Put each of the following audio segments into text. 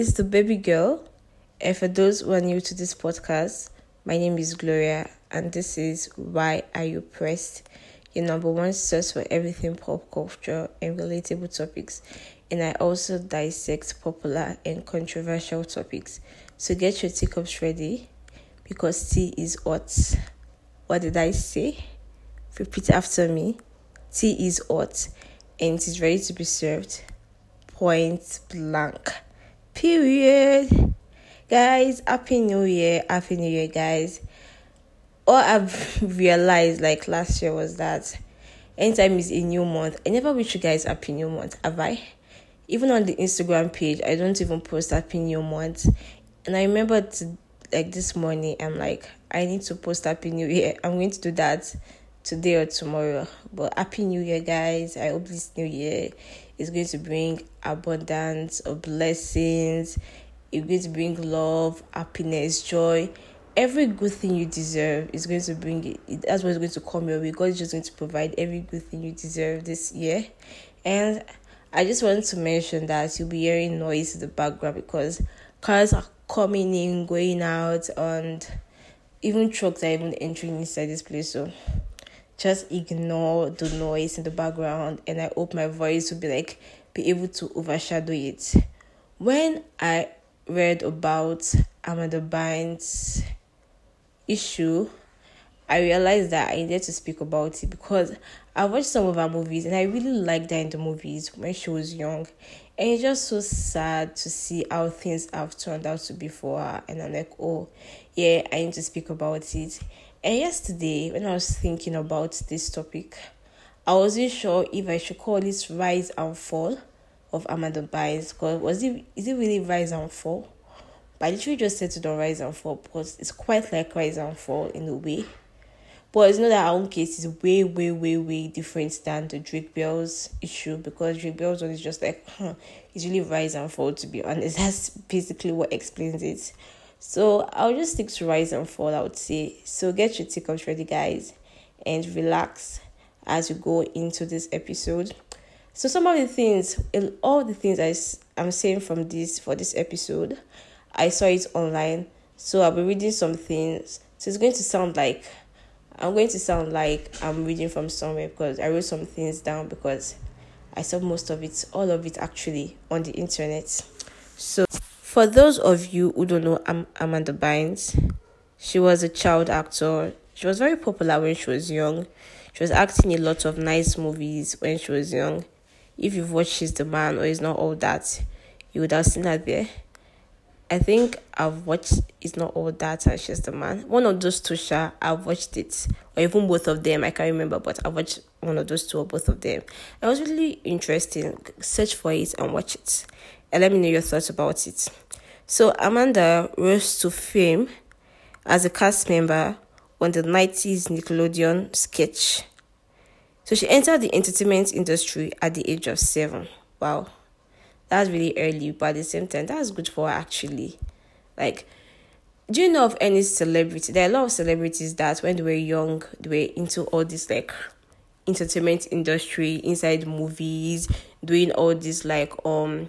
it's the baby girl. And for those who are new to this podcast, my name is Gloria, and this is Why Are You Pressed? Your number one source for everything pop culture and relatable topics. And I also dissect popular and controversial topics. So get your teacups ready because tea is hot. What did I say? Repeat after me. Tea is hot and it is ready to be served. Point blank. Period. Guys, happy new year. Happy new year, guys. All I've realized like last year was that anytime is a new month, I never wish you guys happy new month, have I? Even on the Instagram page, I don't even post happy new month. And I remember to, like this morning, I'm like, I need to post happy new year. I'm going to do that today or tomorrow. But happy new year, guys. I hope this new year is going to bring abundance of blessings. It's going to bring love, happiness, joy. Every good thing you deserve is going to bring it. That's what's going to come your way. God is just going to provide every good thing you deserve this year. And I just wanted to mention that you'll be hearing noise in the background because cars are coming in, going out, and even trucks are even entering inside this place. So just ignore the noise in the background and I hope my voice will be like be able to overshadow it. When I read about Amanda Bynes issue, I realized that I needed to speak about it because I watched some of her movies and I really liked her in the movies when she was young. And it's just so sad to see how things have turned out to be for her. And I'm like, oh, yeah, I need to speak about it. And yesterday, when I was thinking about this topic, I wasn't sure if I should call this rise and fall of Amanda Bynes. Because was it is it really rise and fall? But I literally just said to the rise and fall because it's quite like rise and fall in a way. But it's not that our own case is way, way, way, way different than the Drake Bell's issue because Drake Bell's one is just like, huh, it's really rise and fall to be honest. That's basically what explains it. So I'll just stick to rise and fall, I would say. So get your teacups ready, guys, and relax as you go into this episode. So some of the things, all the things I, I'm saying from this for this episode, I saw it online. So I'll be reading some things. So it's going to sound like I'm going to sound like I'm reading from somewhere because I wrote some things down because I saw most of it, all of it actually on the internet. So for those of you who don't know Am- Amanda Bynes, she was a child actor. She was very popular when she was young. She was acting in a lot of nice movies when she was young. If you've watched She's the Man or It's Not All That, you would have seen her there. I think I've watched It's Not All That and She's the Man. One of those two, Sha, I've watched it. Or even both of them, I can't remember, but I watched one of those two or both of them. It was really interesting. Search for it and watch it and let me know your thoughts about it. So, Amanda rose to fame as a cast member on the 90s Nickelodeon sketch. So, she entered the entertainment industry at the age of seven. Wow, that's really early, but at the same time, that's good for her actually. Like, do you know of any celebrity? There are a lot of celebrities that when they were young, they were into all this like entertainment industry, inside movies, doing all this like um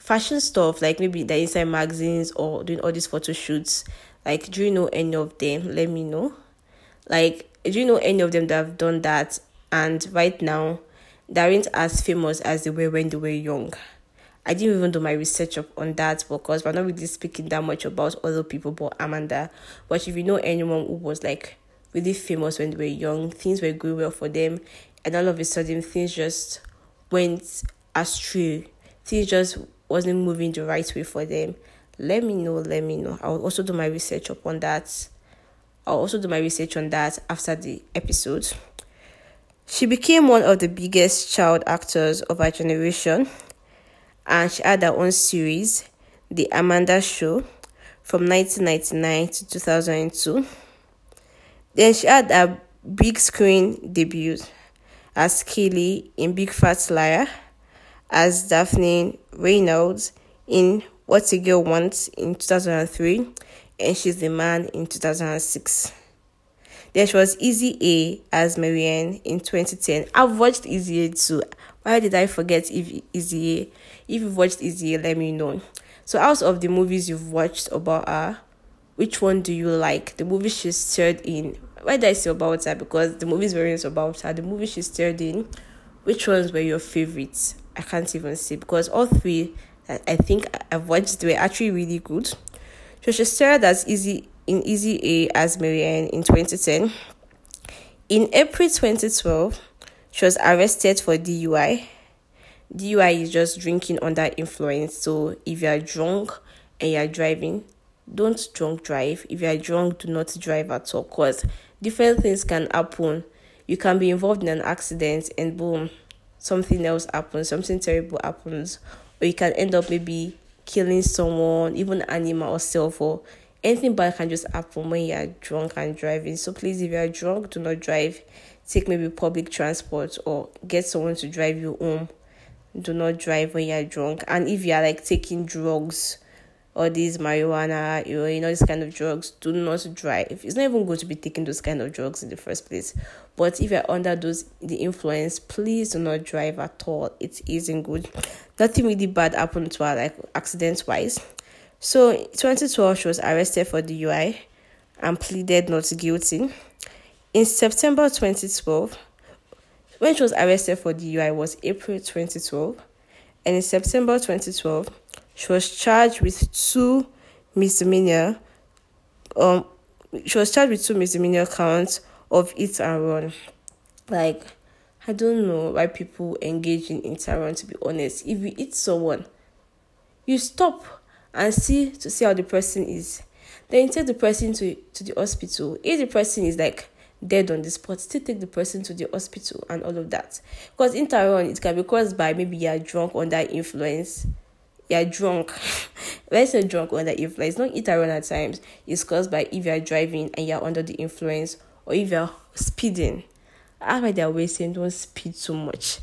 fashion stuff, like maybe the inside magazines or doing all these photo shoots. Like, do you know any of them? Let me know. Like, do you know any of them that have done that? And right now, they aren't as famous as they were when they were young. I didn't even do my research up on that because we're not really speaking that much about other people but Amanda. But if you know anyone who was like really famous when they were young, things were going well for them, and all of a sudden things just went astray. Things just wasn't moving the right way for them, let me know. Let me know. I'll also do my research upon that. I'll also do my research on that after the episode. She became one of the biggest child actors of our generation, and she had her own series, The Amanda Show, from 1999 to 2002. Then she had a big screen debut as Kelly in Big Fat Liar as Daphne Reynolds in What a Girl Wants in 2003 and She's the Man in 2006. There was Easy A as Marianne in 2010. I've watched Easy A too, Why did I forget if Easy? A? If you've watched Easy, A, let me know. So out of the movies you've watched about her, which one do you like? The movie she starred in. Why did I say about her? Because the movies were not about her. The movie she starred in. Which ones were your favorites? I can't even say because all three I think I've watched were actually really good. So she starred as Easy in Easy A as Marianne in 2010. In April 2012, she was arrested for DUI. DUI is just drinking under influence. So if you are drunk and you are driving, don't drunk drive. If you are drunk, do not drive at all. Cause different things can happen. You can be involved in an accident and boom, something else happens, something terrible happens, or you can end up maybe killing someone, even animal or self, or anything bad can just happen when you are drunk and driving. So please, if you are drunk, do not drive. Take maybe public transport or get someone to drive you home. Do not drive when you are drunk. And if you are like taking drugs, or these marijuana, you know, this kind of drugs, do not drive. It's not even good to be taking those kind of drugs in the first place. But if you're under those the influence, please do not drive at all. It isn't good. Nothing really bad happened to her, like accident wise. So 2012, she was arrested for DUI and pleaded not guilty. In September 2012, when she was arrested for the DUI was April 2012, and in September 2012 she was charged with two misdemeanor. Um, she was charged with two misdemeanor counts of hit and run. Like, I don't know why people engage in hit and run. To be honest, if you hit someone, you stop and see to see how the person is. Then you take the person to to the hospital. If the person is like dead on the spot, still take the person to the hospital and all of that. Because and run, it can be caused by maybe you're drunk under influence you're drunk. when I say drunk under influence, not eat around at times. It's caused by if you're driving and you're under the influence or if you're speeding. That's why they're saying don't speed too much.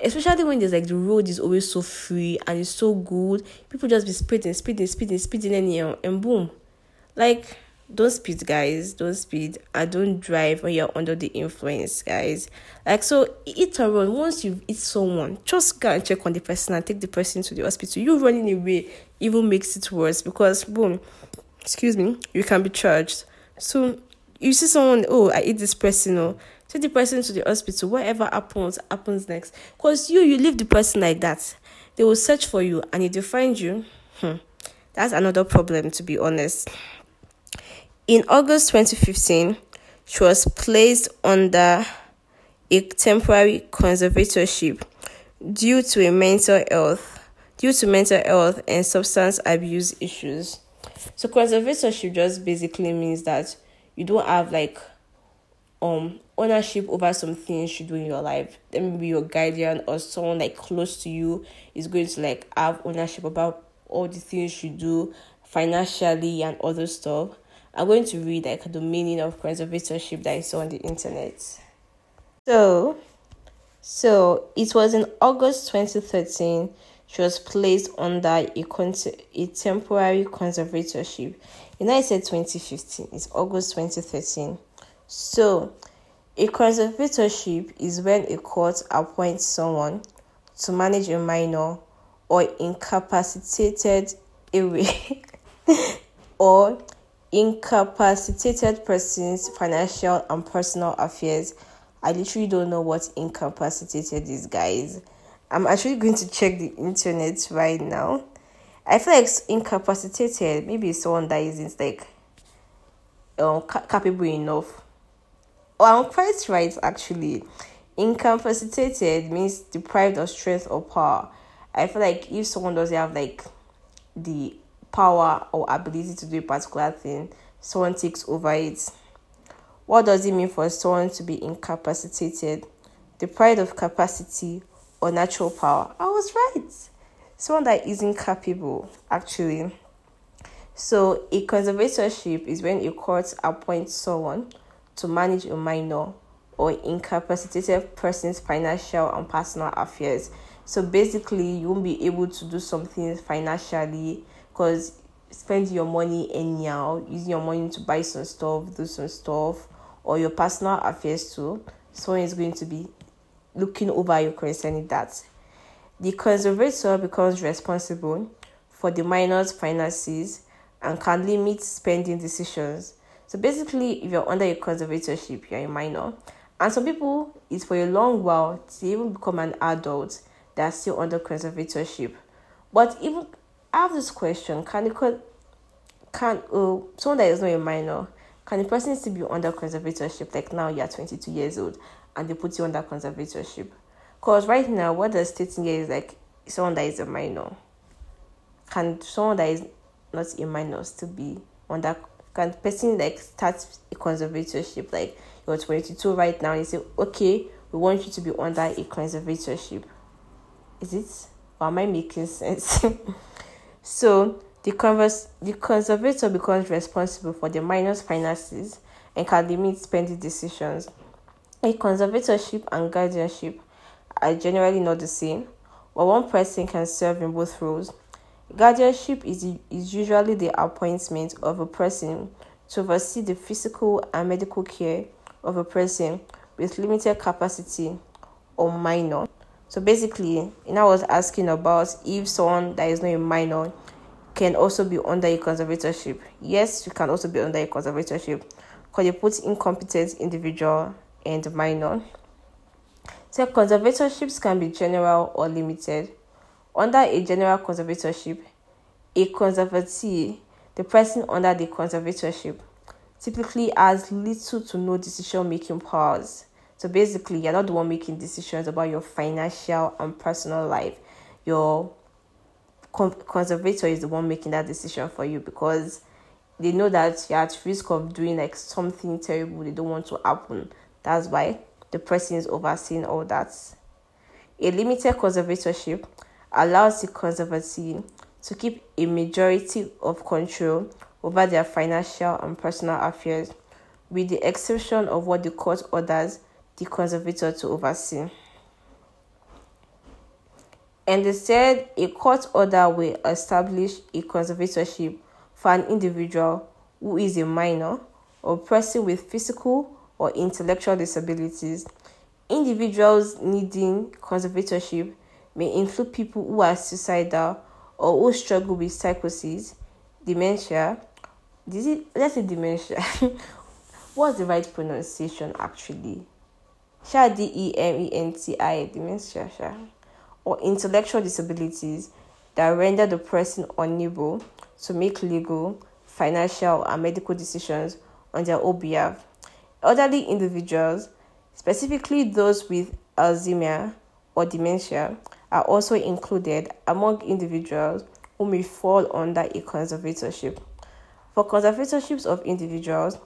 Especially when there's like the road is always so free and it's so good. People just be speeding, speeding, speeding, speeding anyhow and boom. Like don't speed guys. Don't speed. And don't drive when you're under the influence guys. Like so eat a run. Once you eat someone just go and check on the person and take the person to the hospital. You running away even makes it worse because boom excuse me you can be charged. So you see someone oh i eat this person oh. Take the person to the hospital. Whatever happens happens next. Because you you leave the person like that. They will search for you. And if they find you hmm, that's another problem to be honest in August 2015, she was placed under a temporary conservatorship due to mental health due to mental health and substance abuse issues. So conservatorship just basically means that you don't have like um ownership over some things you do in your life. Then maybe your guardian or someone like close to you is going to like have ownership about all the things you do financially and other stuff. I'm going to read like the meaning of conservatorship that I saw on the internet. So, so it was in August 2013 she was placed under a, con- a temporary conservatorship. You know, I said 2015, it's August 2013. So, a conservatorship is when a court appoints someone to manage a minor or incapacitated away or incapacitated person's financial and personal affairs. I literally don't know what incapacitated is, guys. I'm actually going to check the internet right now. I feel like incapacitated, maybe someone that isn't like um, capable enough. Oh, I'm quite right actually. Incapacitated means deprived of strength or power. I feel like if someone doesn't have like the power or ability to do a particular thing, someone takes over it. What does it mean for someone to be incapacitated? Deprived of capacity or natural power. I was right. Someone that isn't capable, actually. So, a conservatorship is when a court appoints someone to manage a minor or incapacitated person's financial and personal affairs. So, basically, you won't be able to do something financially because spend your money anyhow, using your money to buy some stuff, do some stuff, or your personal affairs too. Someone is going to be looking over you concerning that. The conservator becomes responsible for the minor's finances and can limit spending decisions. So basically, if you're under a conservatorship, you're a minor. And some people, it's for a long while to even become an adult that are still under conservatorship. But even I have this question: Can the can uh, someone that is not a minor can the person still be under conservatorship? Like now, you're 22 years old, and they put you under conservatorship. Because right now, what they're stating here is like someone that is a minor. Can someone that is not a minor still be under? Can person like start a conservatorship? Like you're 22 right now, you say, okay, we want you to be under a conservatorship. Is it? Or am I making sense? so the, converse, the conservator becomes responsible for the minor's finances and can limit spending decisions. A conservatorship and guardianship are generally not the same, but one person can serve in both roles. Guardianship is, is usually the appointment of a person to oversee the physical and medical care of a person with limited capacity or minor. So basically, know, I was asking about if someone that is not a minor can also be under a conservatorship. Yes, you can also be under a conservatorship because you put incompetent individual and minor. So conservatorships can be general or limited. Under a general conservatorship, a conservatee, the person under the conservatorship, typically has little to no decision making powers. So basically, you're not the one making decisions about your financial and personal life. Your conservator is the one making that decision for you because they know that you're at risk of doing like something terrible they don't want to happen. That's why the person is overseeing all that. A limited conservatorship allows the conservatee to keep a majority of control over their financial and personal affairs, with the exception of what the court orders the conservator to oversee and they said a court order will establish a conservatorship for an individual who is a minor or person with physical or intellectual disabilities. Individuals needing conservatorship may include people who are suicidal or who struggle with psychosis, dementia. Did it, let's say dementia. What's the right pronunciation actually? Sha D E M E N T I dementia. Sha or intellectual disabilities that render the person unable to make legal, financial, and medical decisions on their own behalf. Elderly individuals, specifically those with Alzheimer or dementia, are also included among individuals who may fall under a conservatorship. For conservatorships of individuals,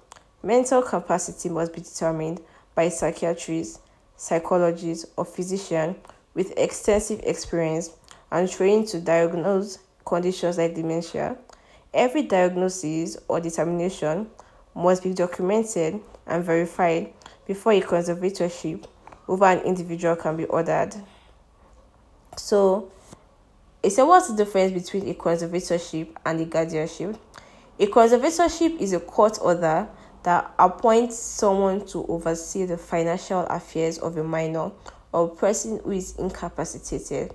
mental capacity must be determined by psychiatrists, psychologists, or physicians with extensive experience and trained to diagnose conditions like dementia. Every diagnosis or determination must be documented and verified before a conservatorship over an individual can be ordered. So, I said, what's the difference between a conservatorship and a guardianship? A conservatorship is a court order that appoints someone to oversee the financial affairs of a minor or person who is incapacitated.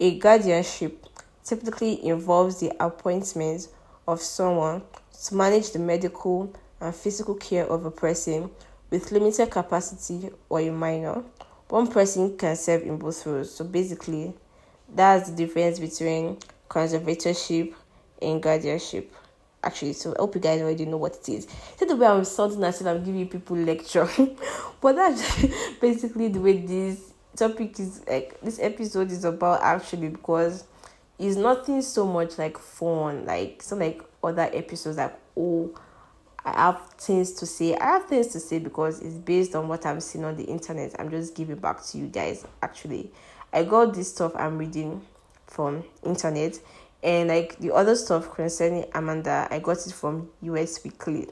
A guardianship typically involves the appointment of someone to manage the medical and physical care of a person with limited capacity or a minor. One person can serve in both roles. So basically, that's the difference between conservatorship and guardianship. Actually, so I hope you guys already know what it is. See the way I'm sounding as if I'm giving people lecture, but that's basically the way this topic is like this episode is about actually because it's nothing so much like fun like some like other episodes like oh I have things to say. I have things to say because it's based on what I'm seeing on the internet. I'm just giving back to you guys. Actually, I got this stuff I'm reading from internet, and like the other stuff concerning Amanda, I got it from US Weekly.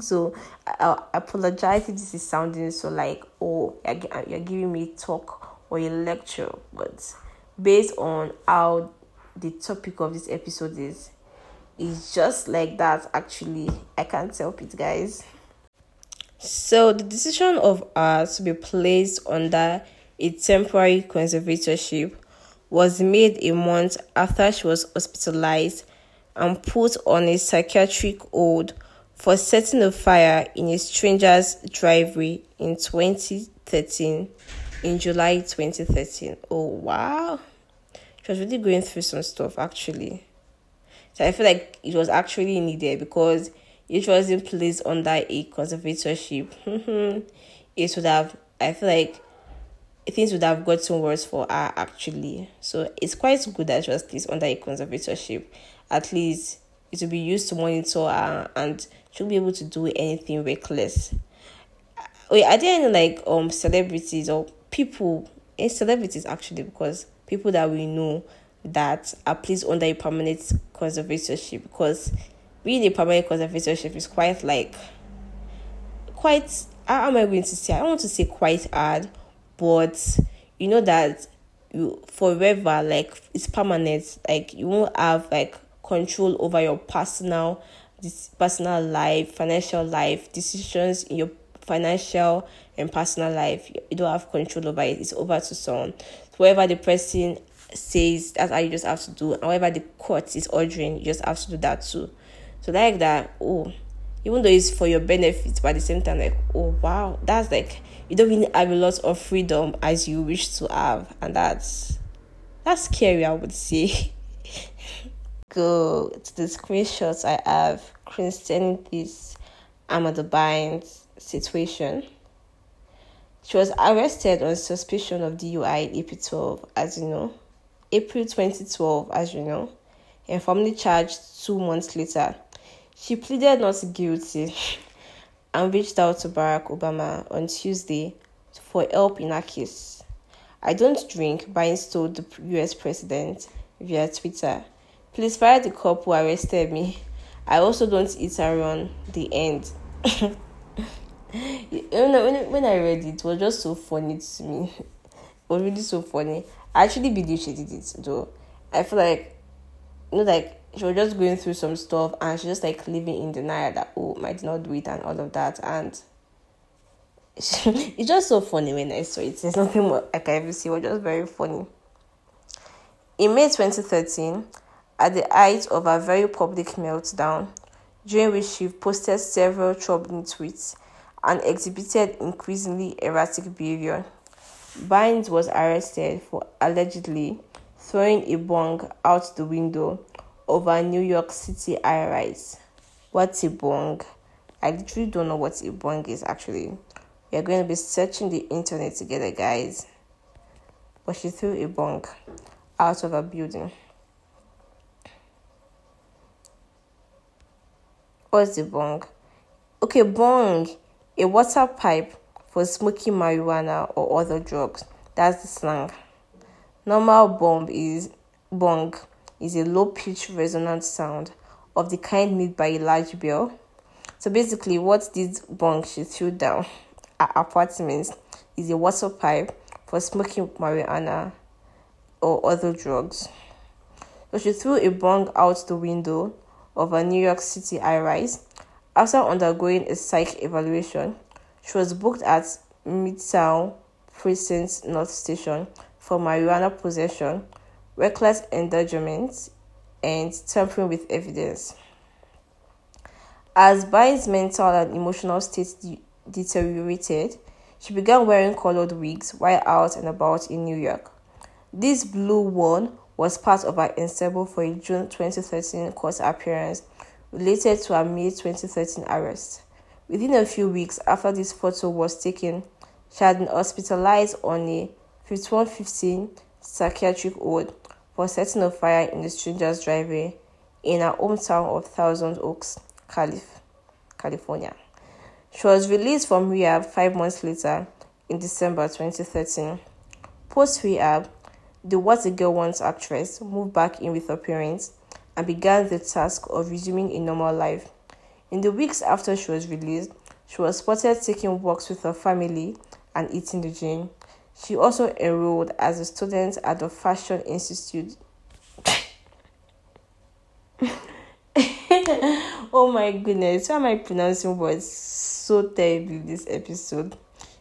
So I, I apologize if this is sounding so like oh you're, you're giving me talk or a lecture, but based on how the topic of this episode is, it's just like that. Actually, I can't help it, guys. So the decision of us to be placed under a temporary conservatorship, was made a month after she was hospitalized and put on a psychiatric hold for setting a fire in a stranger's driveway in 2013, in July 2013. Oh, wow. She was really going through some stuff, actually. So I feel like it was actually needed because it wasn't placed under a conservatorship. it would have, I feel like things would have gotten worse for her actually. So it's quite good that she was placed under a conservatorship. At least it will be used to monitor her and she'll be able to do anything reckless. Wait, are there any like um celebrities or people and celebrities actually because people that we know that are placed under a permanent conservatorship because being a permanent conservatorship is quite like quite how am I going to say I want to say quite hard but you know that you forever like it's permanent. Like you won't have like control over your personal this personal life financial life decisions in your financial and personal life. You don't have control over it. It's over to someone. Whoever the person says that's how you just have to do. Whatever the court is ordering you just have to do that too. So like that oh even though it's for your benefit but at the same time like oh wow. That's like you don't really have a lot of freedom as you wish to have and that's that's scary i would say go to the screenshots i have concerning this amanda bynes situation she was arrested on suspicion of DUI in April 12, as you know. April 2012, as you know, and formally charged two months later. She pleaded not guilty and reached out to Barack Obama on Tuesday for help in her case. I don't drink, Bynes told the US president via Twitter. Please fire the cop who arrested me. I also don't eat around the end. when, when I read it, it was just so funny to me. It was really so funny. I actually believe she did it though. I feel like you know like she was just going through some stuff and she's just like living in denial that oh did not do it and all of that and it's just so funny when I saw it. There's nothing more I can ever see. It was just very funny. In May 2013, at the height of a very public meltdown, during which she posted several troubling tweets and exhibited increasingly erratic behavior. Bynes was arrested for allegedly throwing a bong out the window a New York City high rise. What's a bong? I literally don't know what a bong is actually. We are going to be searching the internet together, guys. But she threw a bong out of a building. What's the bong? Okay, bong a water pipe for smoking marijuana or other drugs. That's the slang. Normal bomb is bong is a low pitched resonant sound of the kind made by a large bell. So basically what this bong she threw down at apartments is a water pipe for smoking marijuana or other drugs. So she threw a bong out the window of a New York City high rise after undergoing a psych evaluation, she was booked at Midtown Precinct North Station for marijuana possession, reckless endangerment, and tampering with evidence. As Bynes' mental and emotional state de- deteriorated, she began wearing colored wigs while out and about in New York. This blue one was part of her ensemble for a June 2013 court appearance related to her May 2013 arrest. Within a few weeks after this photo was taken, she had been hospitalized on a 5115 psychiatric hold for setting a fire in a stranger's driveway in her hometown of Thousand Oaks, Calif- California. She was released from rehab five months later in December 2013. Post rehab, the What a Girl Wants actress moved back in with her parents and began the task of resuming a normal life. In the weeks after she was released, she was spotted taking walks with her family and eating the gym. She also enrolled as a student at the Fashion Institute. oh my goodness, why am I pronouncing words so terribly this episode?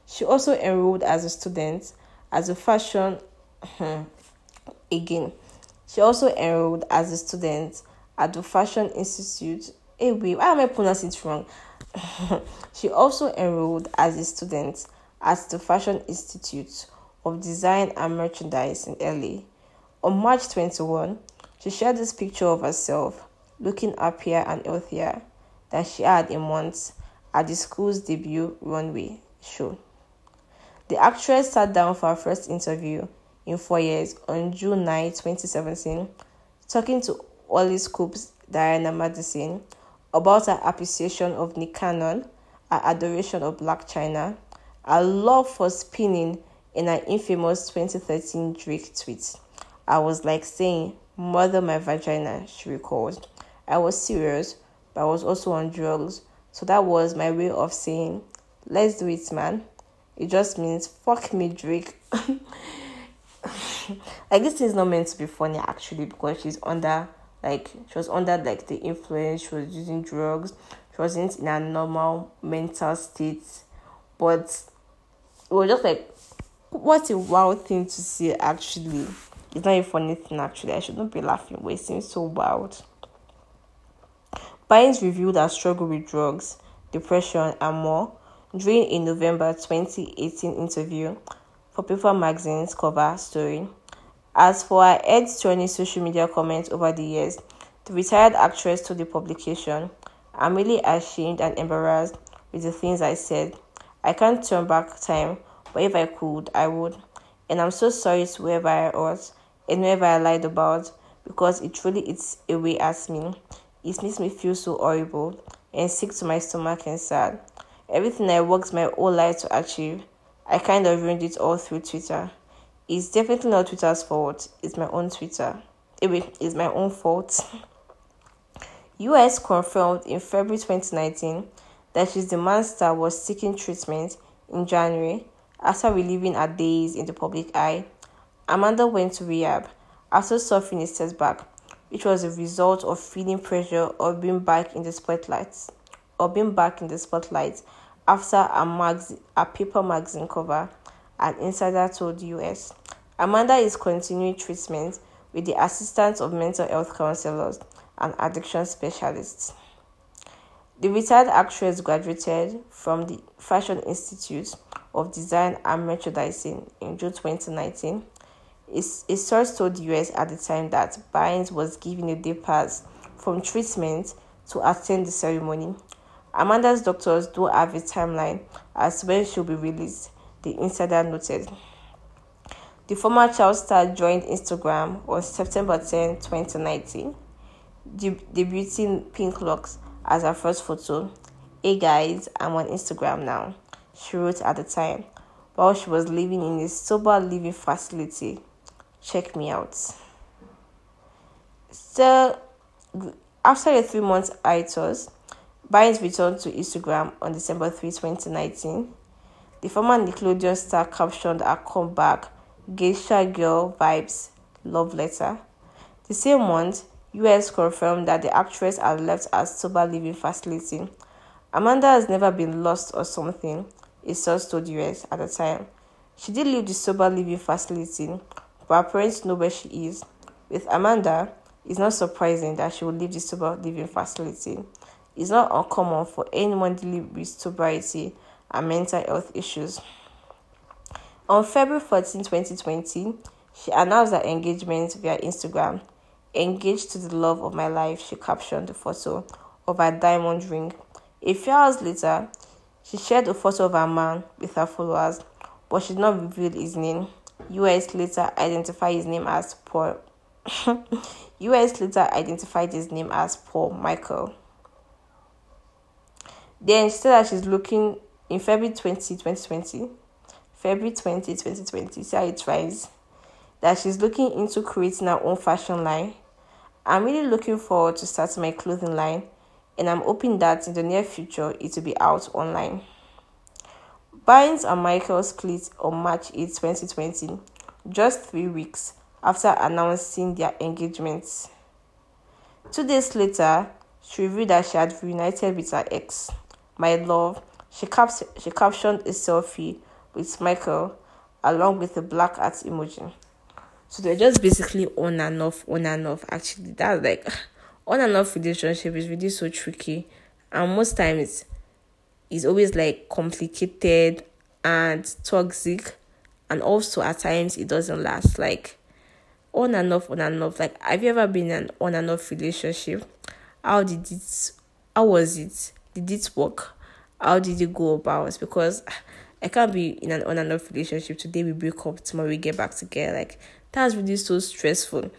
She also enrolled as a student as a fashion hmm, again. She also enrolled as a student at the Fashion Institute. Hey, wait, why am I pronouncing it wrong? she also enrolled as a student at the Fashion Institute of Design and Merchandise in LA. On March 21, she shared this picture of herself looking happier and healthier than she had in months at the school's debut runway show. The actress sat down for her first interview in four years on June 9, 2017, talking to HollyScoop's Diana Madison about her appreciation of Nick Cannon, her adoration of Blac Chyna, her love for spinning in her infamous 2013 Drake tweet. I was like saying, Mother my vagina, she recalled. I was serious, but I was also on drugs, so that was my way of saying, Let's do it, man. It just means fuck me, Drake. like this is not meant to be funny actually because she's under like she was under like the influence she was using drugs she wasn't in a normal mental state but it was just like what a wild thing to see actually. It's not a funny thing actually. I shouldn't be laughing but it seems so wild. Bynes revealed her struggle with drugs depression and more during a november 2018 interview for People magazine's cover story. As for her head turning social media comments over the years, the retired actress told the publication, I'm really ashamed and embarrassed with the things I said. I can't turn back time, but if I could, I would. And I'm so sorry to whoever I was and whoever I lied about because it truly eats away at me. It makes me feel so horrible and sick to my stomach and sad. Everything I worked my whole life to achieve, I kind of ruined it all through Twitter. It's definitely not Twitter's fault. It's my own Twitter. Eh, it's my own fault. US confirmed in February 2019 that She's the Man star was seeking treatment in January after reliving her days in the public eye. Amanda went to rehab after suffering a setback, which was a result of feeling pressure of being back in the spotlight, or being back in the spotlight after a, mag- a paper magazine cover an insider told US. Amanda is continuing treatment with the assistance of mental health counselors and addiction specialists. The retired actress graduated from the Fashion Institute of Design and Merchandising in June 2019. A source told the US at the time that Bynes was given a day pass from treatment to attend the ceremony. Amanda's doctors don't have a timeline as when she'll be released, the insider noted. The former child star joined Instagram on September 10, 2019, debuting Pink Locks as her first photo. Hey guys, I'm on Instagram now, she wrote at the time, while she was living in a sober living facility. Check me out. So, after a three month hiatus, Bynes returned to Instagram on December 3, 2019 the former Nickelodeon star captioned her comeback Geisha Girl Vibes Love Letter. The same month, US confirmed that the actress had left her sober living facility. Amanda has never been lost or something, source told US at the time. She did leave the sober living facility, but her parents know where she is. With Amanda, it's not surprising that she will leave the sober living facility. It's not uncommon for anyone dealing with sobriety and mental health issues. On February 14, 2020, she announced her engagement via Instagram. Engaged to the love of my life, she captioned the photo of her diamond ring. A few hours later, she shared a photo of her man with her followers, but she did not reveal his name. US later identified his name as Paul. US later identified his name as Paul Michael. Then she said that she's looking in February 20, 2020, February 20, 2020, see how it tries, that she's looking into creating her own fashion line. I'm really looking forward to starting my clothing line, and I'm hoping that in the near future it will be out online. Bynes and Michael split on March 8, 2020, just three weeks after announcing their engagement. Two days later, she revealed that she had reunited with her ex, my love, she, cap- she captioned a selfie with Michael along with the black heart emoji. So they're just basically on and off, on and off. Actually, that's like on and off relationship is really so tricky, and most times it's always like complicated and toxic, and also at times it doesn't last. Like on and off, on and off. Like, have you ever been in an on and off relationship? How did it? How was it? Did it work? How did you go about? Because ah, I can't be in an on and off relationship. Today we break up, tomorrow we get back together. Like that's really so stressful.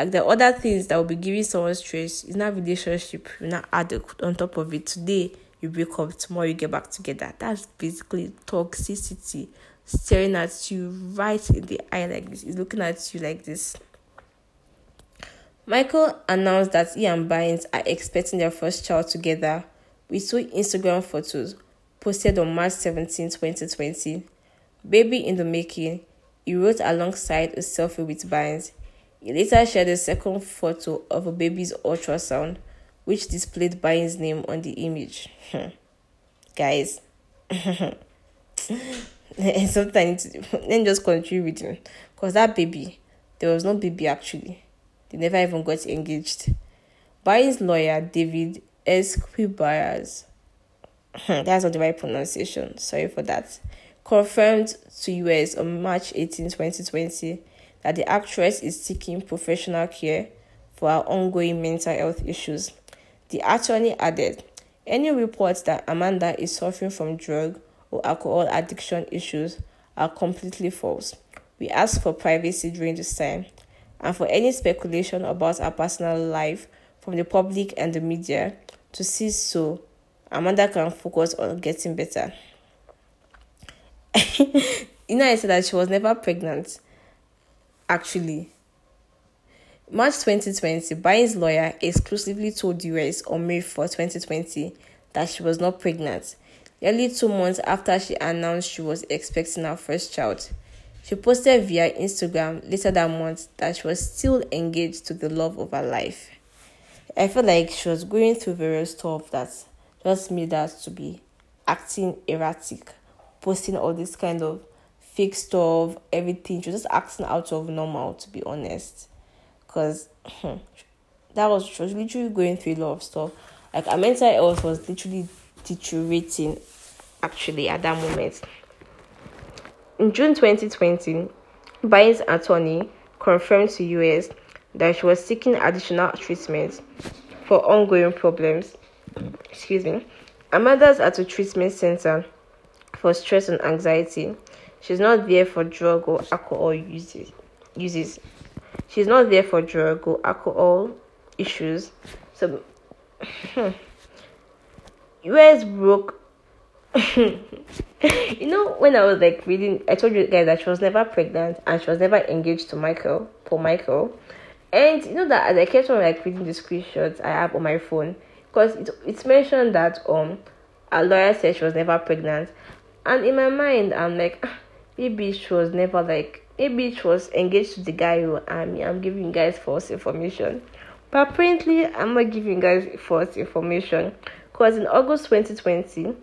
Like the other things that will be giving someone stress is not relationship. You not add on top of it. Today you break up, tomorrow you get back together. That's basically toxicity staring at you right in the eye like this. He's looking at you like this. Michael announced that he and Bynes are expecting their first child together with two Instagram photos posted on March 17, 2020. Baby in the making, he wrote alongside a selfie with Bynes. He later shared a second photo of a baby's ultrasound, which displayed Bynes' name on the image. Guys, sometimes then just continue reading. Because that baby, there was no baby actually. They never even got engaged. Bynes' lawyer, David Esquibias, that's not the right pronunciation, sorry for that, confirmed to US on March 18, 2020, that the actress is seeking professional care for her ongoing mental health issues. The attorney added, any reports that Amanda is suffering from drug or alcohol addiction issues are completely false. We ask for privacy during this time, and for any speculation about her personal life from the public and the media to cease so Amanda can focus on getting better. you know, I said that she was never pregnant. Actually, March 2020, Bynes' lawyer exclusively told US on May 4, 2020, that she was not pregnant. Nearly two months after she announced she was expecting her first child, she posted via Instagram later that month that she was still engaged to the love of her life. I felt like she was going through various stuff that just made her to be acting erratic, posting all this kind of fake stuff, everything. She was just acting out of normal, to be honest. Because that was, she was literally going through a lot of stuff. Like, her mental health was literally deteriorating, actually, at that moment. In June 2020, Bynes' attorney confirmed to US that she was seeking additional treatment for ongoing problems excuse me, Amanda's at a treatment center for stress and anxiety. She's not there for drug or alcohol uses. Uses. She's not there for drug or alcohol issues. So, US broke. you know, when I was like reading, I told you guys that she was never pregnant and she was never engaged to Michael, Paul Michael. And you know that as I kept on like reading the screenshots I have on my phone, because it, it's mentioned that um a lawyer said she was never pregnant and in my mind i'm like maybe was never like she was engaged to the guy who i'm i'm giving guys false information. But apparently i'm not giving guys false information. Because in august 2020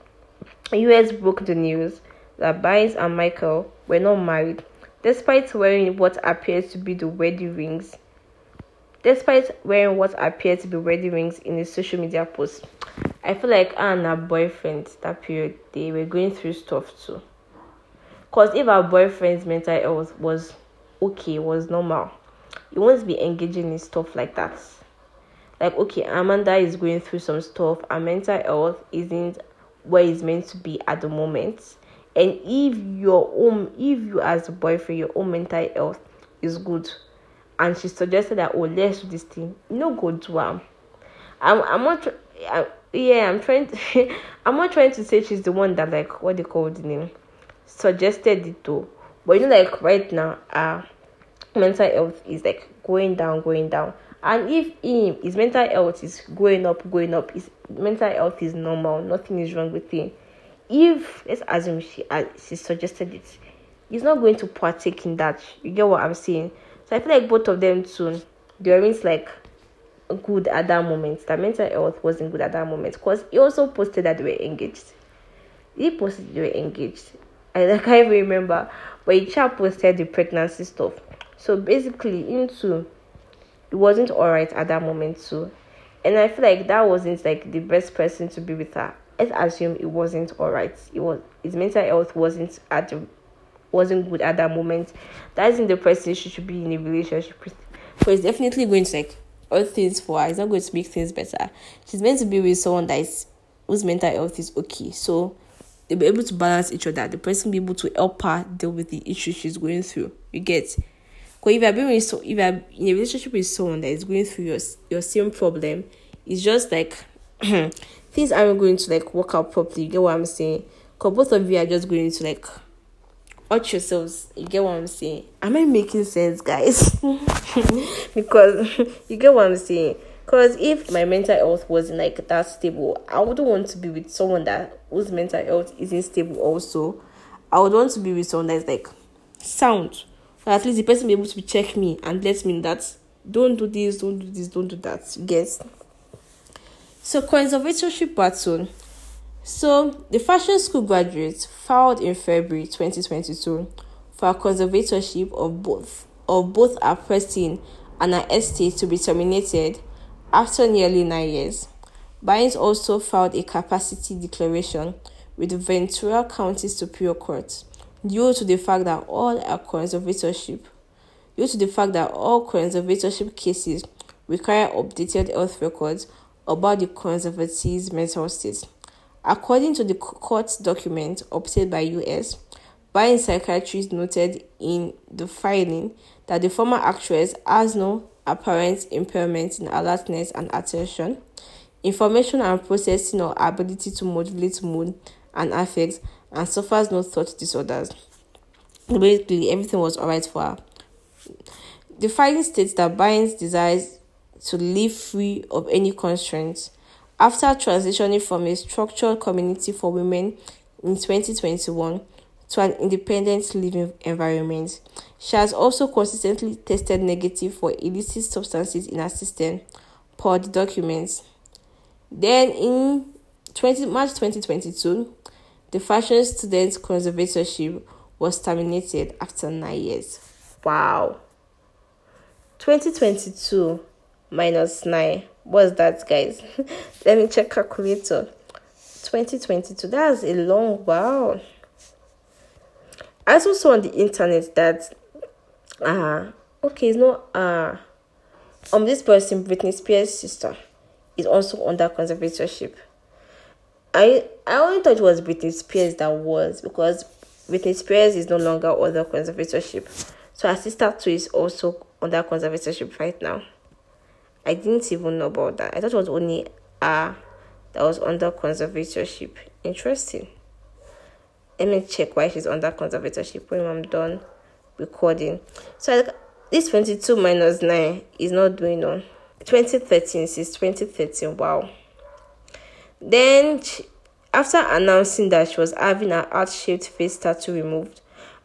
us broke the news that Bynes and michael were not married despite wearing what appears to be the wedding rings. Despite wearing what appeared to be wedding rings in a social media post, I feel like her and her boyfriend that period they were going through stuff too. Cause if our boyfriend's mental health was okay, was normal, he won't be engaging in stuff like that. Like okay, Amanda is going through some stuff, her mental health isn't where it's meant to be at the moment. And if your own if you as a boyfriend, your own mental health is good, and she suggested that oh let's do this thing no good do am i'm i'm not I, yeah i'm trying to i'm not trying to say she's the one that like what they call the name suggested it though but you know like right now uh mental health is like going down going down and if him his mental health is going up going up his mental health is normal nothing is wrong with him if let's assume she uh, she suggested it he's not going to partake in that you get what i'm saying so I feel like both of them they weren't like good at that moment. That mental health wasn't good at that moment. Because he also posted that they were engaged. He posted they were engaged. I, I can't even remember. But a chap posted the pregnancy stuff. So basically, into it wasn't alright at that moment too. And I feel like that wasn't like the best person to be with her. Let's assume it wasn't alright. It was his mental health wasn't at the wasn't good at that moment. That isn't the person she should be in a relationship with. But it's definitely going to like all things for her. It's not going to make things better. She's meant to be with someone that is whose mental health is okay. So they'll be able to balance each other. The person be able to help her deal with the issues she's going through. You get because if you're being so if you're in a relationship with someone that is going through your your same problem, it's just like things aren't going to like work out properly. You get what I'm saying? Because both of you are just going to like hurt yourselves. You get what I'm saying? Am I making sense, guys? because you get what I'm saying. Because if my mental health wasn't like that stable, I wouldn't want to be with someone that whose mental health isn't stable. Also, I would want to be with someone that's like sound. So at least the person be able to check me and let me know that don't do this, don't do this, don't do that. Guess. So conservatorship battle so, the fashion school graduates filed in February 2022 for a conservatorship of both of both a person and an estate to be terminated after nearly nine years. Bynes also filed a capacity declaration with Ventura County Superior Court due to the fact that all are conservatorship due to the fact that all conservatorship cases require updated health records about the conservatee's mental state. According to the court document obtained by US, Bynes psychiatrist noted in the filing that the former actress has no apparent impairment in alertness and attention, information and processing or ability to modulate mood and affect, and suffers no thought disorders. Basically, everything was alright for her. The filing states that Bynes desires to live free of any constraints after transitioning from a structured community for women in 2021 to an independent living environment, she has also consistently tested negative for illicit substances in her system, per the documents. Then in 20, March 2022, the fashion student conservatorship was terminated after nine years. Wow. 2022 minus 9 what's that guys let me check calculator 2022 that's a long wow i also saw on the internet that uh okay it's not uh um this person britney spears sister is also under conservatorship i i only thought it was britney spears that was because britney spears is no longer under conservatorship so her sister too is also under conservatorship right now I didn't even know about that. I thought it was only a that was under conservatorship. Interesting. Let me check why she's under conservatorship when I'm done recording. So this 22 minus 9 is not doing on 2013 since 2013. Wow. Then, she, after announcing that she was having her heart shaped face tattoo removed,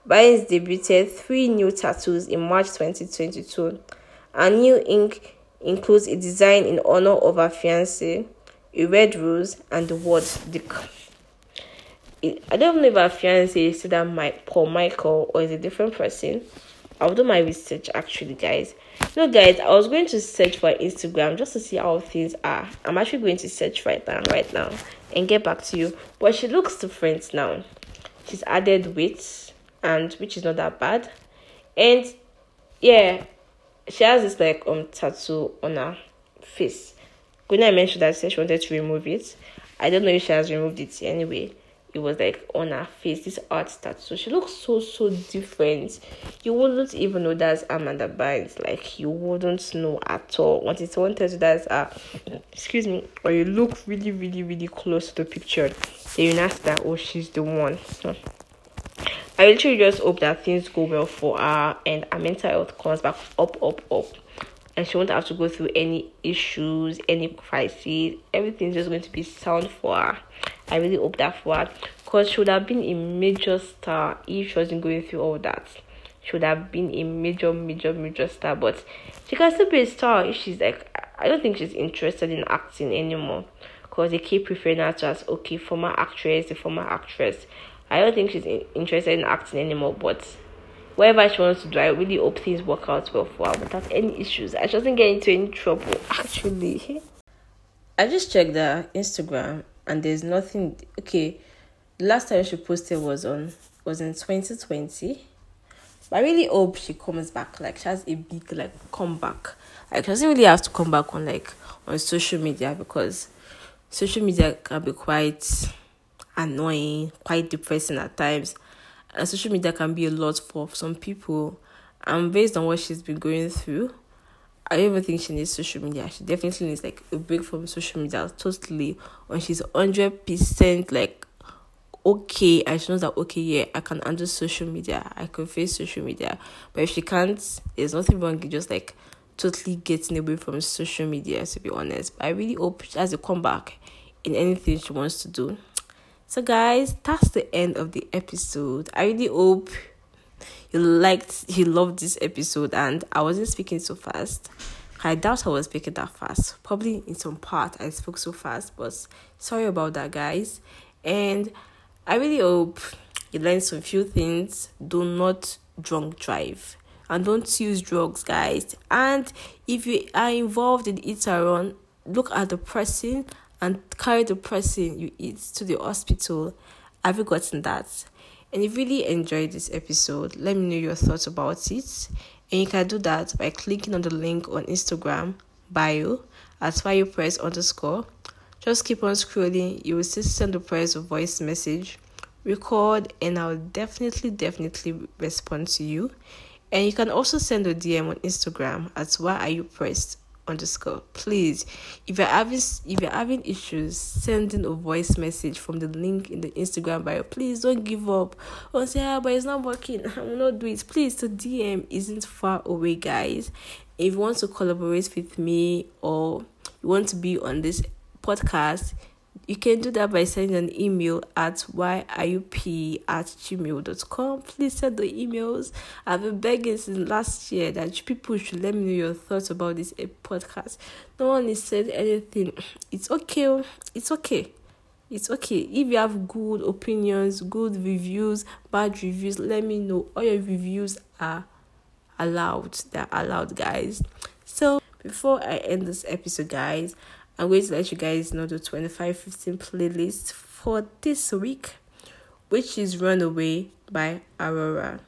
Bynes debuted three new tattoos in March 2022. A new ink includes a design in honor of her fiance, a red rose, and the word Dick. I don't know if her fiance is that Mike, Paul Michael or is a different person. I'll do my research actually, guys. No, guys, I was going to search for Instagram just to see how things are. I'm actually going to search right now, right now, and get back to you. But she looks different now. She's added weight, and which is not that bad. And yeah, she has this like um tattoo on her face. When I mentioned that she wanted to remove it, I don't know if she has removed it anyway. It was like on her face, this art tattoo. She looks so so different. You wouldn't even know that's Amanda Bynes. Like you wouldn't know at all. Once someone tells you that's uh excuse me, or you look really, really, really close to the picture, then you ask that oh she's the one. I literally just hope that things go well for her and her mental health comes back up, up, up. And she won't have to go through any issues, any crises. Everything's just going to be sound for her. I really hope that for her. Because she would have been a major star if she wasn't going through all that. She would have been a major, major, major star. But she can still be a star if she's like, I don't think she's interested in acting anymore. Because they keep referring her to as, okay, former actress, the former actress. I don't think she's in, interested in acting anymore, but whatever she wants to do, I really hope things work out well for her without any issues. I shouldn't get into any trouble, actually. I just checked her Instagram and there's nothing. Okay, last time she posted was on was in 2020. But I really hope she comes back. Like she has a big like comeback. Like she doesn't really have to come back on like on social media because social media can be quite annoying, quite depressing at times. And social media can be a lot for some people. And based on what she's been going through, I don't even think she needs social media. She definitely needs like a break from social media totally. When she's hundred percent like okay, and she knows that okay, yeah, I can handle social media. I can face social media. But if she can't, there's nothing wrong just like totally getting away from social media. To be honest, but I really hope she has a comeback in anything she wants to do. So, guys, that's the end of the episode. I really hope you liked, you loved this episode, and I wasn't speaking so fast. I doubt I was speaking that fast. Probably in some part I spoke so fast, but sorry about that, guys. And I really hope you learned some few things. Do not drunk drive and don't use drugs, guys. And if you are involved in it around, look at the person and carry the person you eat to the hospital. Have you gotten that? And if you really enjoyed this episode, let me know your thoughts about it. And you can do that by clicking on the link on Instagram bio at why you press underscore. Just keep on scrolling. You will still send the press a voice message, record, and I'll definitely, definitely respond to you. And you can also send a DM on Instagram at why are you pressed underscore. Please, if you're having if you're having issues sending a voice message from the link in the Instagram bio, please don't give up. Or say, ah, but it's not working. I will not do it. Please, the DM isn't far away, guys. If you want to collaborate with me or you want to be on this podcast, you can do that by sending an email at yiup at gmail.com. Please send the emails. I've been begging since last year that people should let me know your thoughts about this podcast. No one has said anything. It's okay. It's okay. It's okay. If you have good opinions, good reviews, bad reviews, let me know. All your reviews are allowed. They're allowed, guys. So before I end this episode, guys, I'm going to let you guys know the 2515 playlist for this week, which is Runaway by Aurora.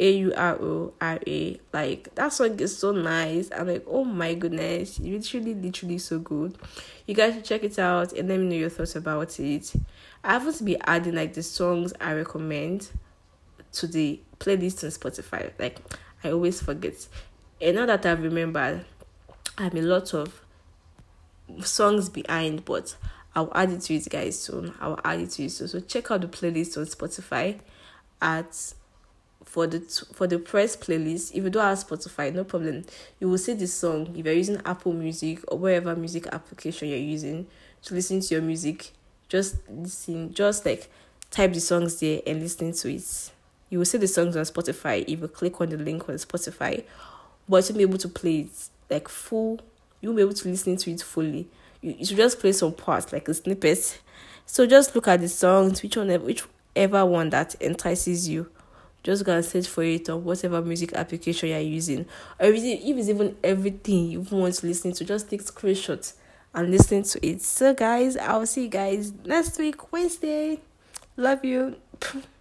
A U R O R A. Like that song is so nice. I'm like, oh my goodness, literally, literally so good. You guys should check it out and let me know your thoughts about it. I haven't be adding like the songs I recommend to the playlist on Spotify. Like I always forget. And now that I've remembered, I have a lot of songs behind, but I'll add it to you guys soon. I'll add it to you soon. So check out the playlist on Spotify at for the for the press playlist. If you don't have Spotify, no problem. You will see the song if you're using Apple Music or wherever music application you're using to listen to your music. Just listen, just like type the songs there and listen to it. You will see the songs on Spotify if you click on the link on Spotify, but to be able to play it like full you'll be able to listen to it fully. You, you should just play some parts like a snippet. So just look at the songs, which one, whichever one that entices you. Just go and search for it on whatever music application you're using. Or if it's even everything you want to listen to, just take screenshots and listen to it. So guys, I'll see you guys next week, Wednesday. Love you.